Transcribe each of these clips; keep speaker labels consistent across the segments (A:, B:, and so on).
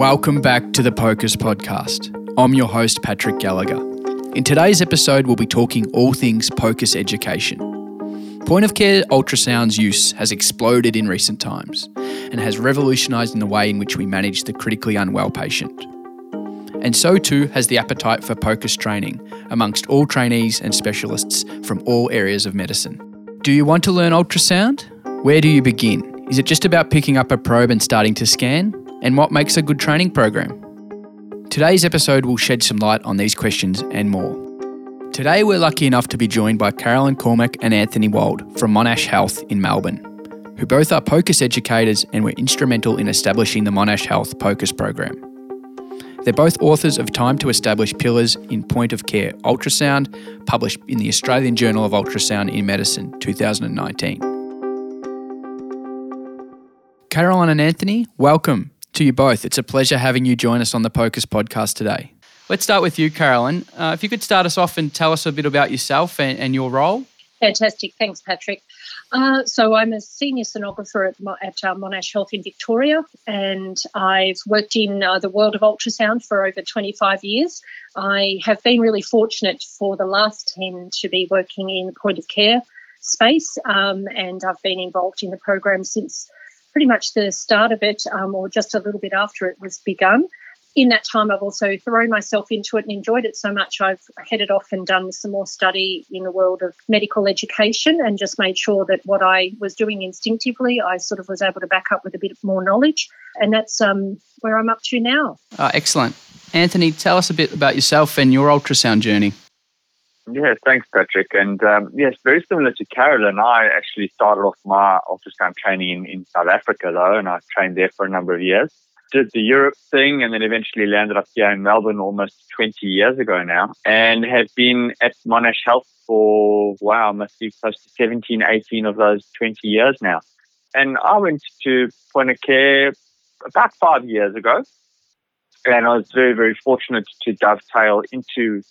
A: Welcome back to the POCUS podcast. I'm your host, Patrick Gallagher. In today's episode, we'll be talking all things POCUS education. Point of care ultrasound's use has exploded in recent times and has revolutionised in the way in which we manage the critically unwell patient. And so too has the appetite for POCUS training amongst all trainees and specialists from all areas of medicine. Do you want to learn ultrasound? Where do you begin? Is it just about picking up a probe and starting to scan? And what makes a good training program? Today's episode will shed some light on these questions and more. Today, we're lucky enough to be joined by Carolynne Cormack and Anthony Wald from Monash Health in Melbourne, who both are POCUS educators and were instrumental in establishing the Monash Health POCUS program. They're both authors of Time to Establish Pillars in Point of Care Ultrasound, published in the Australian Journal of Ultrasound in Medicine 2019. Caroline and Anthony, welcome to you both. It's a pleasure having you join us on the POCUS podcast today. Let's start with you, Carolynne. Uh, if you could start us off and tell us a bit about yourself and, and your role.
B: Fantastic. Thanks, Patrick. Uh, so I'm a senior sonographer at, at uh, Monash Health in Victoria, and I've worked in uh, the world of ultrasound for over 25 years. I have been really fortunate for the last 10 to be working in the point of care space, um, and I've been involved in the program since pretty much the start of it, um, or just a little bit after it was begun. In that time, I've also thrown myself into it and enjoyed it so much. I've headed off and done some more study in the world of medical education and just made sure that what I was doing instinctively, I sort of was able to back up with a bit more knowledge. And that's um, where I'm up to now.
A: Uh, excellent. Anthony, tell us a bit about yourself and your ultrasound journey.
C: Yes, thanks, Patrick. And um, yes, very similar to Carolynne, I actually started off my ultrasound training in, in South Africa, though, and I trained there for a number of years. Did the Europe thing and then eventually landed up here in Melbourne almost 20 years ago now and have been at Monash Health for, wow, must be close to 17, 18 of those 20 years now. And I went to point of care about five years ago. And I was very, very fortunate to dovetail into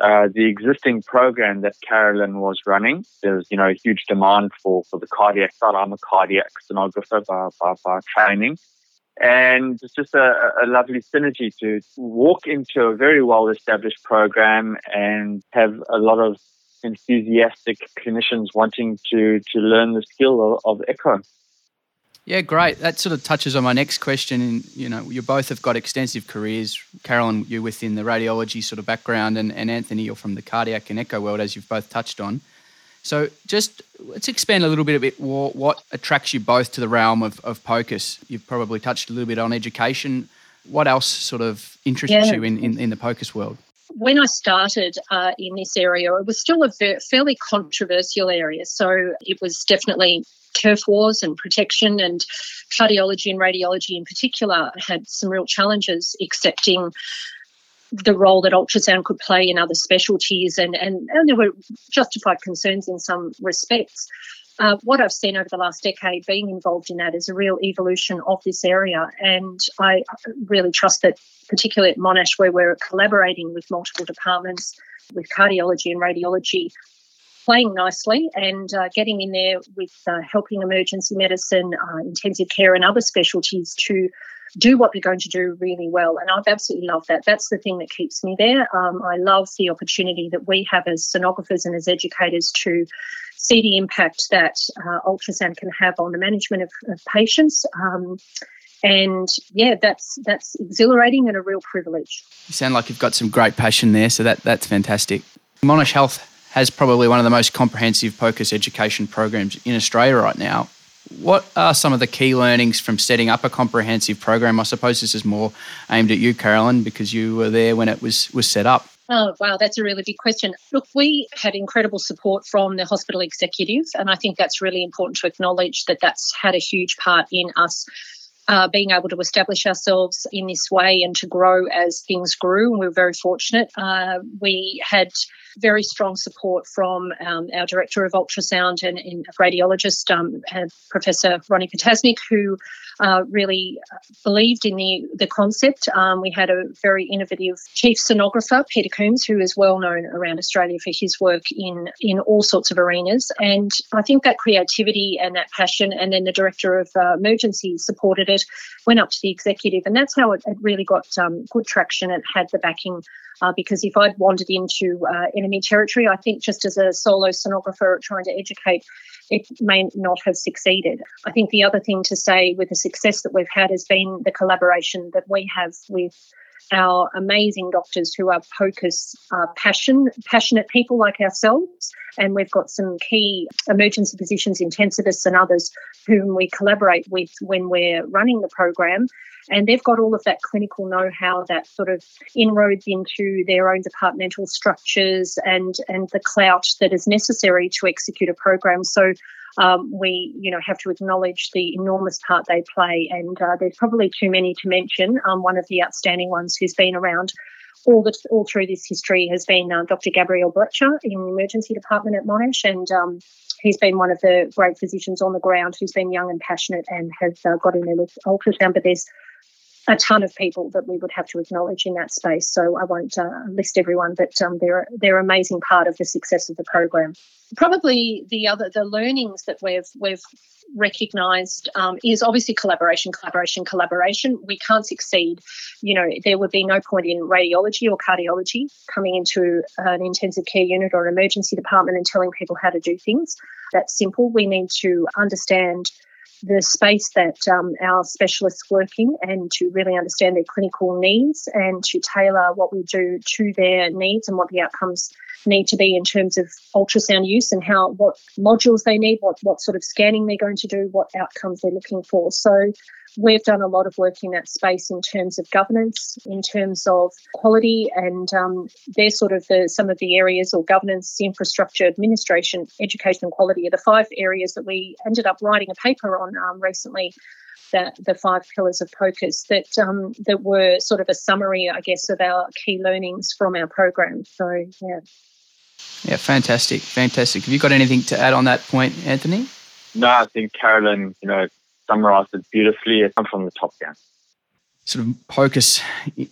C: uh, the existing program that Carolynne was running, there's you know a huge demand for for the cardiac side. I'm a cardiac sonographer by, by, by training, and it's just a, a lovely synergy to walk into a very well established program and have a lot of enthusiastic clinicians wanting to to learn the skill of, of echo.
A: Yeah, great. That sort of touches on my next question. And you know, you both have got extensive careers. Carolynne, you within the radiology sort of background, and, and Anthony, you're from the cardiac and echo world, as you've both touched on. So, just let's expand a little bit a bit what, what attracts you both to the realm of, of POCUS. You've probably touched a little bit on education. What else sort of interests yeah. you in, in, in the POCUS world?
B: When I started uh, in this area, it was still a fairly controversial area. So it was definitely turf wars and protection, and cardiology and radiology in particular had some real challenges accepting the role that ultrasound could play in other specialties, and, and, and there were justified concerns in some respects. Uh, what I've seen over the last decade being involved in that is a real evolution of this area. And I really trust that, particularly at Monash, where we're collaborating with multiple departments, with cardiology and radiology, playing nicely and uh, getting in there with uh, helping emergency medicine, uh, intensive care, and other specialties to do what they're going to do really well. And I've absolutely loved that. That's the thing that keeps me there. Um, I love the opportunity that we have as sonographers and as educators to see the impact that uh, ultrasound can have on the management of, of patients. Um, and yeah, that's that's exhilarating and a real privilege.
A: You sound like you've got some great passion there, so that that's fantastic. Monash Health has probably one of the most comprehensive POCUS education programs in Australia right now. What are some of the key learnings from setting up a comprehensive program? I suppose this is more aimed at you, Carolynne, because you were there when it was was set up.
B: Oh, wow, that's a really big question. Look, we had incredible support from the hospital executive, and I think that's really important to acknowledge that that's had a huge part in us uh, being able to establish ourselves in this way and to grow as things grew. And we were very fortunate. Uh, we had very strong support from um, our director of ultrasound and, and radiologist, um, Professor Ronnie Potasnik, who uh, really believed in the, the concept. Um, we had a very innovative chief sonographer, Peter Coombs, who is well known around Australia for his work in, in all sorts of arenas. And I think that creativity and that passion, and then the director of uh, emergency supported it, went up to the executive, and that's how it, it really got um, good traction. It had the backing uh, because if I'd wandered into uh, enemy territory, I think just as a solo sonographer trying to educate, it may not have succeeded. I think the other thing to say with the success that we've had has been the collaboration that we have with our amazing doctors who are POCUS uh, passion, passionate people like ourselves. And we've got some key emergency physicians, intensivists, and others whom we collaborate with when we're running the program. And they've got all of that clinical know how that sort of inroads into their own departmental structures and, and the clout that is necessary to execute a program. So um, we, you know, have to acknowledge the enormous part they play. And uh, there's probably too many to mention. Um, one of the outstanding ones who's been around all the, all through this history has been uh, Dr. Gabriel Blecher in the emergency department at Monash, and um, he's been one of the great physicians on the ground who's been young and passionate and has uh, got in there with ultrasound. But there's a ton of people that we would have to acknowledge in that space. So I won't uh, list everyone, but um, they're they're an amazing part of the success of the program. Probably the other the learnings that we've we've recognised um, is obviously collaboration, collaboration, collaboration. We can't succeed. You know, there would be no point in radiology or cardiology coming into an intensive care unit or an emergency department and telling people how to do things. That's simple. We need to understand the space that um, our specialists work in and to really understand their clinical needs and to tailor what we do to their needs and what the outcomes need to be in terms of ultrasound use and how what modules they need, what what sort of scanning they're going to do, what outcomes they're looking for. So we've done a lot of work in that space in terms of governance, in terms of quality, and um, they're sort of the some of the areas or governance, infrastructure, administration, education, and quality are the five areas that we ended up writing a paper on um, recently the, the five pillars of POCUS that um, that were sort of a summary, I guess, of our key learnings from our program. So yeah.
A: Yeah, fantastic, fantastic. Have you got anything to add on that point, Anthony?
C: No, I think Carolynne, you know, summarised it beautifully. It comes from the top down.
A: Sort of focus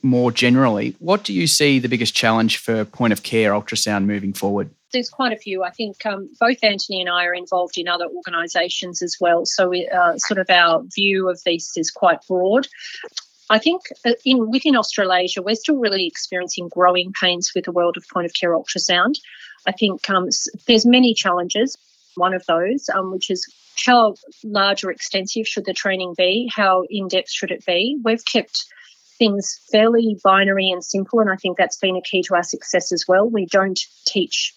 A: more generally. What do you see the biggest challenge for point of care ultrasound moving forward?
B: There's quite a few. I think um, both Anthony and I are involved in other organisations as well. So, we, uh, sort of our view of this is quite broad. I think uh, in within Australasia, we're still really experiencing growing pains with the world of point of care ultrasound. I think um, there's many challenges. One of those, um, which is how large or extensive should the training be? How in depth should it be? We've kept things fairly binary and simple, and I think that's been a key to our success as well. We don't teach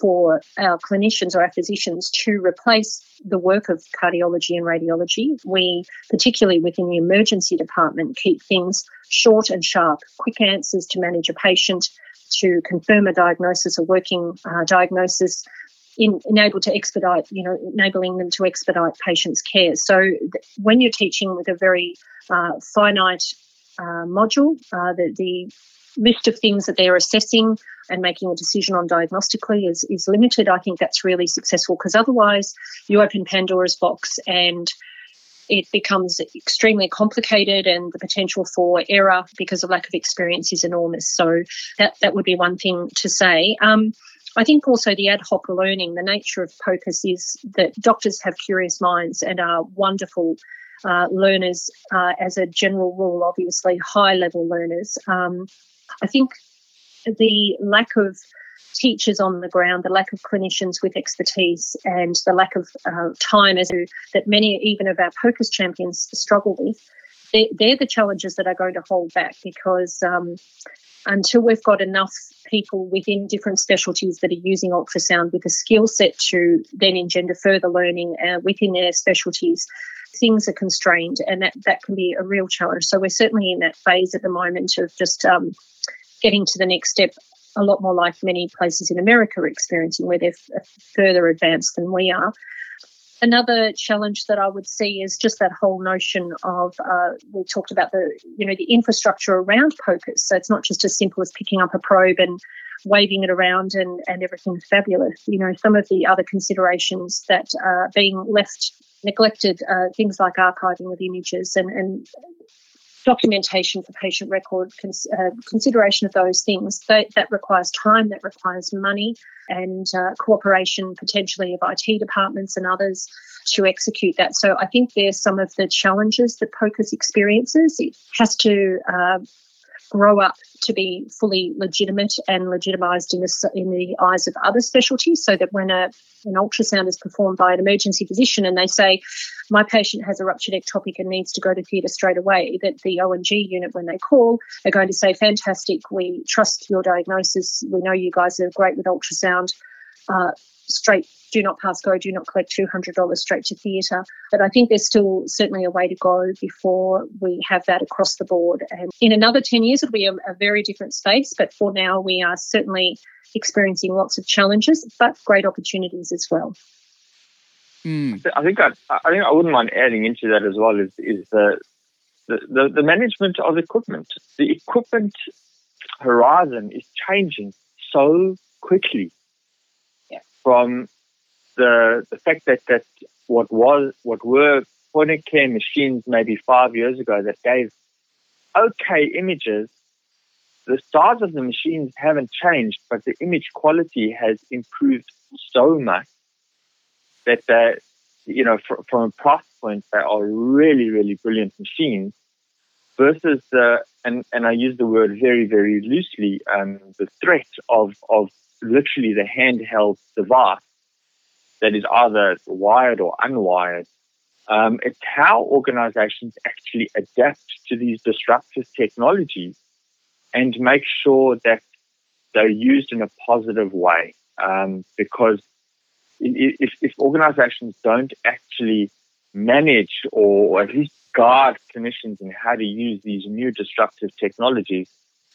B: for our clinicians or our physicians to replace the work of cardiology and radiology. We, particularly within the emergency department, keep things short and sharp, quick answers to manage a patient, to confirm a diagnosis, a working uh, diagnosis, in, to expedite, you know, enabling them to expedite patients' care. So th- when you're teaching with a very uh, finite uh, module, uh, the, the list of things that they're assessing and making a decision on diagnostically is, is limited, I think that's really successful because otherwise you open Pandora's box and it becomes extremely complicated and the potential for error because of lack of experience is enormous. So that, that would be one thing to say. Um, I think also the ad hoc learning, the nature of POCUS is that doctors have curious minds and are wonderful uh, learners uh, as a general rule, obviously, high level learners. Um, I think the lack of teachers on the ground, the lack of clinicians with expertise, and the lack of uh, time as that many even of our POCUS champions struggle with. They're, they're, the challenges that are going to hold back because um, until we've got enough people within different specialties that are using ultrasound with a skill set to then engender further learning uh, within their specialties, things are constrained and that, that can be a real challenge. So we're certainly in that phase at the moment of just um, getting to the next step a lot more like many places in America are experiencing, where they're further advanced than we are. Another challenge that I would see is just that whole notion of uh, we talked about the you know the infrastructure around POCUS. So it's not just as simple as picking up a probe and waving it around and, and everything's fabulous. You know, some of the other considerations that are being left neglected, uh, things like archiving of images and, and documentation for patient record, cons- uh, consideration of those things, that, that requires time, that requires money, and uh, cooperation potentially of IT departments and others to execute that. So I think there's some of the challenges that POCUS experiences. It has to uh, grow up to be fully legitimate and legitimised in the, in the eyes of other specialties so that when a, an ultrasound is performed by an emergency physician and they say, my patient has a ruptured ectopic and needs to go to theatre straight away, that the O&G unit, when they call, are going to say, fantastic, we trust your diagnosis, we know you guys are great with ultrasound, uh, straight do not pass go, do not collect $200 straight to theatre. But I think there's still certainly a way to go before we have that across the board. And in another 10 years, it'll be a, a very different space. But for now, we are certainly experiencing lots of challenges, but great opportunities as well.
C: Mm. I think I, I think I wouldn't mind adding into that as well is is the the, the, the management of equipment. The equipment horizon is changing so quickly from the the fact that that what was what were point of care machines maybe five years ago that gave okay images. The size of the machines haven't changed, but the image quality has improved so much that they, you know, from, from a price point, they are really, really brilliant machines. Versus the, and and I use the word very, very loosely, um, the threat of of literally the handheld device that is either wired or unwired. Um, it's how organizations actually adapt to these disruptive technologies and make sure that they're used in a positive way. Um, because if, if organizations don't actually manage or at least guard clinicians in how to use these new disruptive technologies,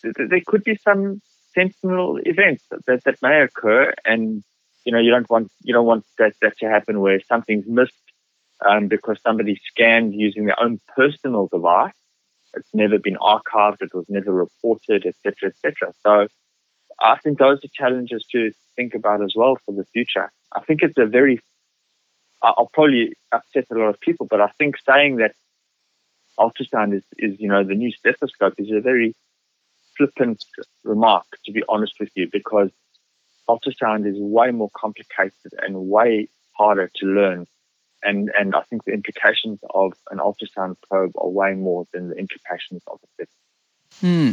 C: there could be some sentinel events that, that may occur and you know you don't want you don't want that, that to happen where something's missed um, because somebody scanned using their own personal device. It's never been archived it was never reported etc etc so i think those are challenges to think about as well for the future. I think it's a very i'll probably upset a lot of people but i think saying that ultrasound is, is you know the new stethoscope is a very flippant remark, to be honest with you, because ultrasound is way more complicated and way harder to learn. And, and I think the implications of an ultrasound probe are way more than the implications of a fit.
A: Hmm.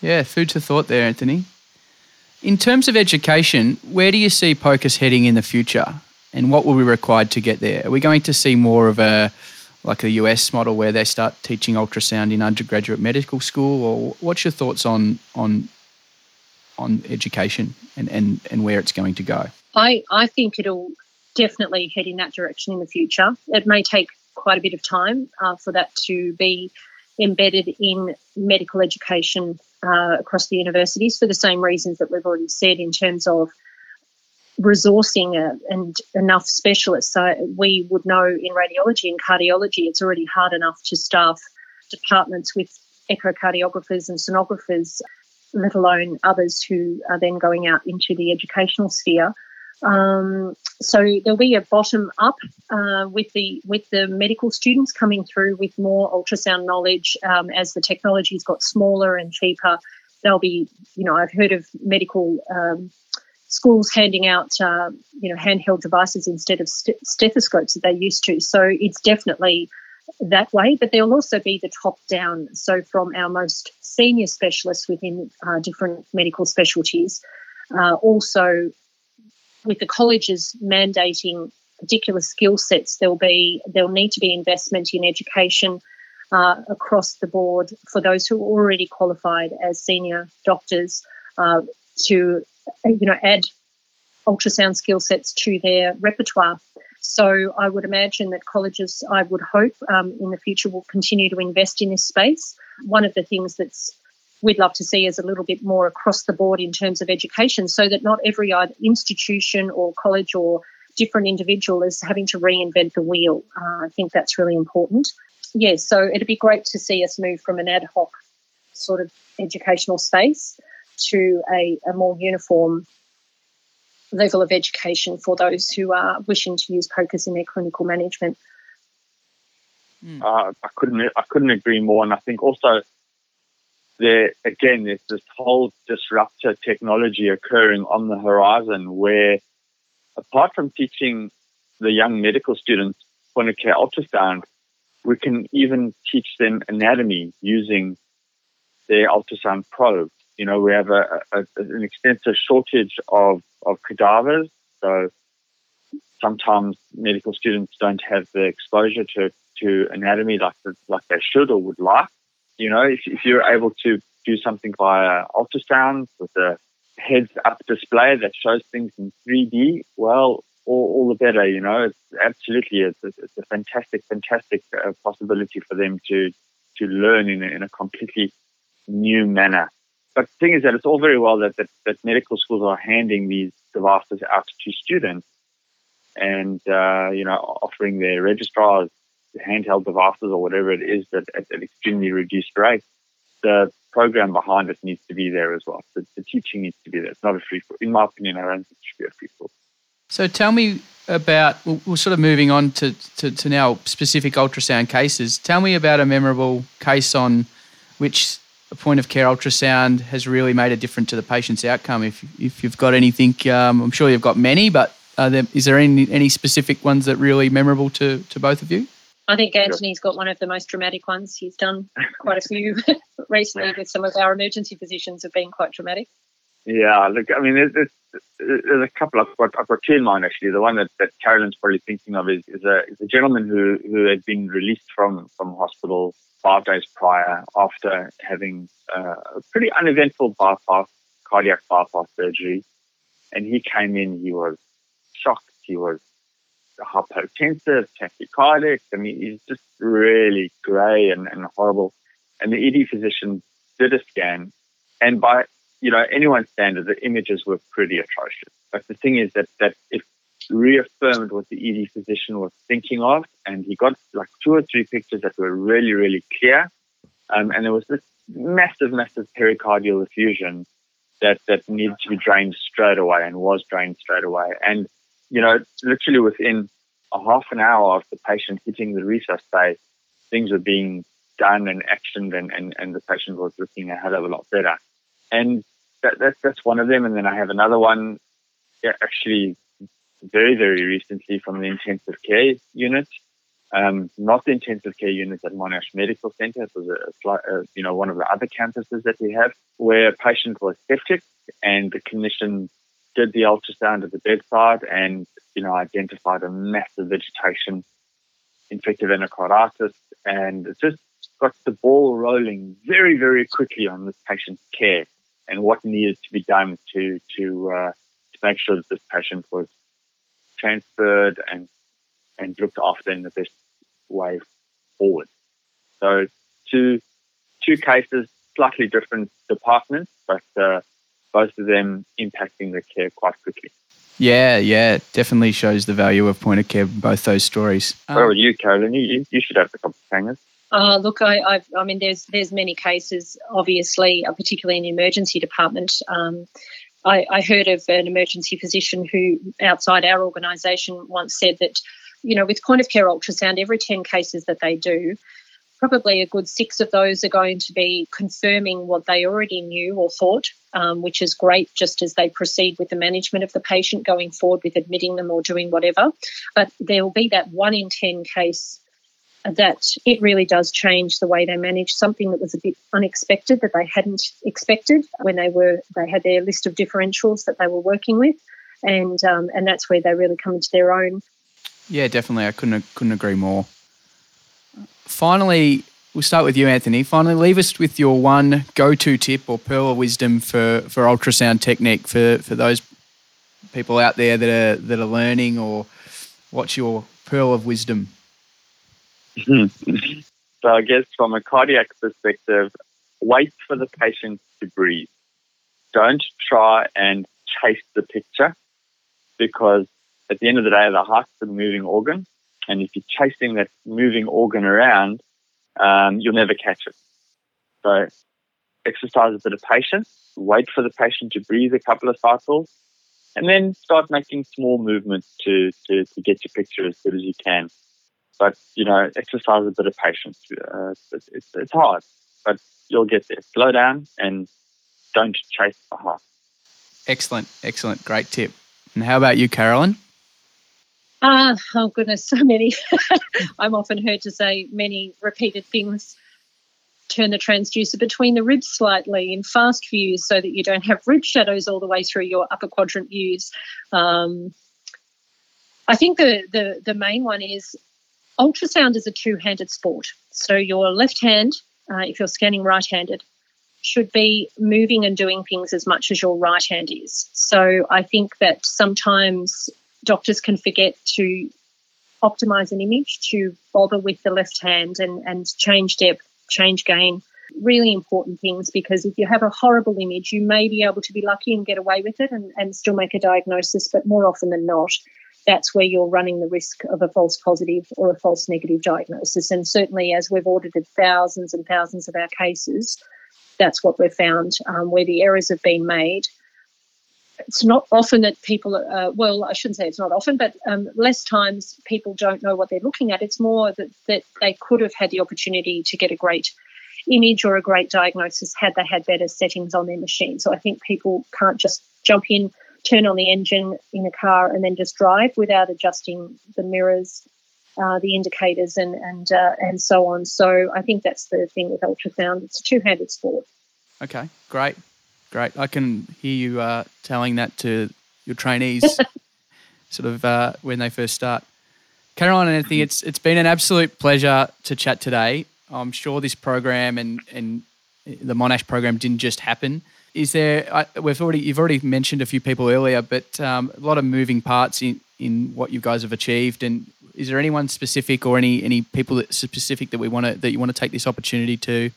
A: Yeah, food for thought there, Anthony. In terms of education, where do you see POCUS heading in the future? And what will be required to get there? Are we going to see more of a like the US model where they start teaching ultrasound in undergraduate medical school, or what's your thoughts on on on education and, and, and where it's going to go?
B: I, I think it'll definitely head in that direction in the future. It may take quite a bit of time uh, for that to be embedded in medical education uh, across the universities for the same reasons that we've already said in terms of resourcing uh, and enough specialists. So we would know in radiology and cardiology, it's already hard enough to staff departments with echocardiographers and sonographers, let alone others who are then going out into the educational sphere. Um, so there'll be a bottom up uh, with the with the medical students coming through with more ultrasound knowledge um, as the technology's got smaller and cheaper. They'll be, you know, I've heard of medical um, schools handing out, uh, you know, handheld devices instead of st- stethoscopes that they used to. So it's definitely that way, but there'll also be the top down. So from our most senior specialists within uh, different medical specialties, uh, also with the colleges mandating particular skill sets, there'll be there'll need to be investment in education. Uh, across the board for those who are already qualified as senior doctors uh, to you know, add ultrasound skill sets to their repertoire. So I would imagine that colleges, I would hope, um, in the future will continue to invest in this space. One of the things that's we'd love to see is a little bit more across the board in terms of education, so that not every institution or college or different individual is having to reinvent the wheel. Uh, I think that's really important. Yes, so it'd be great to see us move from an ad hoc sort of educational space to a, a more uniform level of education for those who are wishing to use POCUS in their clinical management.
C: Mm. Uh, I couldn't I couldn't agree more, and I think also there again there's this whole disruptor technology occurring on the horizon where apart from teaching the young medical students point of care ultrasound, we can even teach them anatomy using their ultrasound probe. You know, we have a, a, an extensive shortage of, of cadavers. So sometimes medical students don't have the exposure to, to anatomy like, the, like they should or would like. You know, if, if you're able to do something via ultrasound with a heads up display that shows things in 3D, well, all, all the better. You know, it's absolutely it's, it's a fantastic, fantastic uh, possibility for them to to learn in in a completely new manner. But the thing is that it's all very well that, that, that medical schools are handing these devices out to students and, uh, you know, offering their registrars handheld devices or whatever it is that at an extremely reduced rate. The program behind it needs to be there as well. The, the teaching needs to be there. It's not a free for In my opinion, I don't think it should be a free for
A: So tell me about, we're sort of moving on to, to, to now specific ultrasound cases. Tell me about a memorable case on which a point of care ultrasound has really made a difference to the patient's outcome. If, if you've got anything, um, I'm sure you've got many, but there, is there any, any specific ones that really memorable to, to both of you?
B: I think Anthony's got one of the most dramatic ones. He's done quite a few recently with some of our emergency physicians have been quite dramatic.
C: Yeah, look, I mean, there's, there's a couple. I've got, I've got two in mind actually. The one that, that Carolynne's probably thinking of is, is, a, is a gentleman who, who had been released from, from hospital five days prior after having uh, a pretty uneventful bypass, cardiac bypass surgery. And he came in, he was shocked, he was hypotensive, tachycardic. I mean, he's just really grey and, and horrible. And the ED physician did a scan, and by you know anyone's standard, the images were pretty atrocious. But the thing is that that it reaffirmed what the ED physician was thinking of, and he got like two or three pictures that were really, really clear. Um, and there was this massive, massive pericardial effusion that that needed to be drained straight away and was drained straight away. And you know, literally within a half an hour of the patient hitting the resus space, things were being done and actioned, and, and, and the patient was looking a hell of a lot better. And that, that, that's one of them. And then I have another one, yeah, actually, very, very recently from the intensive care unit. Um, not the intensive care unit at Monash Medical Center. It was a, a, you know one of the other campuses that we have, where a patient was septic and the clinician did the ultrasound at the bedside and, you know, identified a massive vegetation, infective endocarditis, and it just got the ball rolling very, very quickly on this patient's care and what needed to be done to to uh, to make sure that this patient was transferred and and looked after in the best way forward. So two two cases, slightly different departments, but uh, both of them impacting the care quite quickly.
A: Yeah, yeah, definitely shows the value of point of care. Both those stories.
C: Where are you, Carolynne? You, you should have a couple of hangers.
B: Uh, look, I, I've, i mean, there's there's many cases, obviously, uh, particularly in the emergency department. Um, I, I heard of an emergency physician who, outside our organisation, once said that, you know, with point of care ultrasound, every ten cases that they do, probably a good six of those are going to be confirming what they already knew or thought, um, which is great just as they proceed with the management of the patient going forward with admitting them or doing whatever. But there will be that one in 10 case that it really does change the way they manage something that was a bit unexpected that they hadn't expected when they were they had their list of differentials that they were working with and um, and that's where they really come into their own
A: yeah definitely i couldn't couldn't agree more finally, we'll start with you, Anthony. Finally, leave us with your one go-to tip or pearl of wisdom for, for ultrasound technique for, for those people out there that are that are learning, or what's your pearl of wisdom?
C: So I guess from a cardiac perspective, wait for the patient to breathe. Don't try and chase the picture because at the end of the day, the heart's the moving organ. And if you're chasing that moving organ around, um, you'll never catch it. So exercise a bit of patience, wait for the patient to breathe a couple of cycles, and then start making small movements to, to, to get your picture as good as you can. But, you know, exercise a bit of patience. Uh, it's, it's, it's hard, but you'll get there. Slow down and don't chase the heart.
A: Excellent, excellent, great tip. And how about you, Carolynne?
B: Ah, oh goodness, so many. I'm often heard to say many repeated things. Turn the transducer between the ribs slightly in fast views so that you don't have rib shadows all the way through your upper quadrant views. Um, I think the, the, the main one is ultrasound is a two handed sport. So your left hand, uh, if you're scanning right handed, should be moving and doing things as much as your right hand is. So I think that sometimes doctors can forget to optimize an image to bother with the left hand and, and change depth, change gain. Really important things because if you have a horrible image, you may be able to be lucky and get away with it and, and still make a diagnosis, but more often than not, that's where you're running the risk of a false positive or a false negative diagnosis. And certainly, as we've audited thousands and thousands of our cases, that's what we've found um, where the errors have been made. It's not often that people, uh, well, I shouldn't say it's not often, but um, less times people don't know what they're looking at. It's more that, that they could have had the opportunity to get a great image or a great diagnosis had they had better settings on their machine. So I think people can't just jump in, turn on the engine in a car, and then just drive without adjusting the mirrors uh, the indicators and and uh, and so on. So I think that's the thing with ultrasound. It's a two-handed sport.
A: Okay, great, great. I can hear you uh, telling that to your trainees, sort of uh, when they first start. Caroline and Anthony, it's it's been an absolute pleasure to chat today. I'm sure this program and and the Monash program didn't just happen. Is there? we've already you've already mentioned a few people earlier, but um, a lot of moving parts in in what you guys have achieved. And is there anyone specific or any any people that specific that we want to that you want to take this opportunity to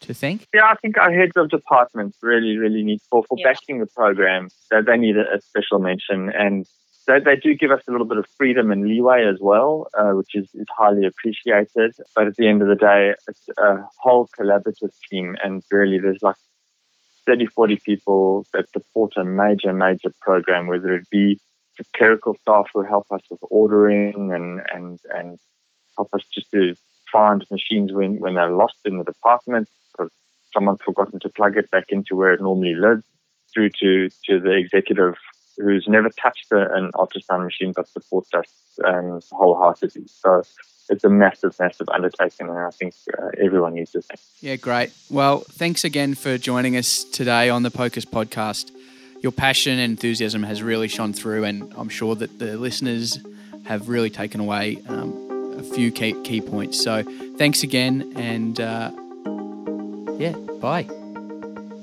A: to thank?
C: Yeah, I think our heads of departments really, really need for for yeah. backing the program. That they need a, a, special mention, and they, they do give us a little bit of freedom and leeway as well, uh, which is, is highly appreciated. But at the end of the day, it's a whole collaborative team, and really, there's like 30, 40 people that support a major, major program, whether it be the clerical staff who help us with ordering and, and, and help us just to find machines when, when they're lost in the department because someone's forgotten to plug it back into where it normally lives, through to, to the executive who's never touched a, an ultrasound machine but supports us um, wholeheartedly. So it's a massive, massive undertaking, and I think uh, everyone needs to thank.
A: Yeah, great. Well, thanks again for joining us today on the POCUS podcast your passion and enthusiasm has really shone through, and I'm sure that the listeners have really taken away um, a few key, key points. So thanks again, and uh, yeah, bye.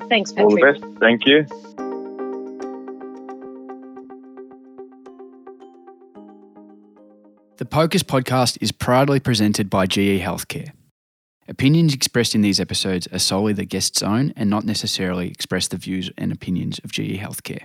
B: Thanks, Patrick.
C: All the best. Thank you.
A: The POCUS podcast is proudly presented by GE Healthcare. Opinions expressed in these episodes are solely the guest's own and not necessarily express the views and opinions of GE Healthcare.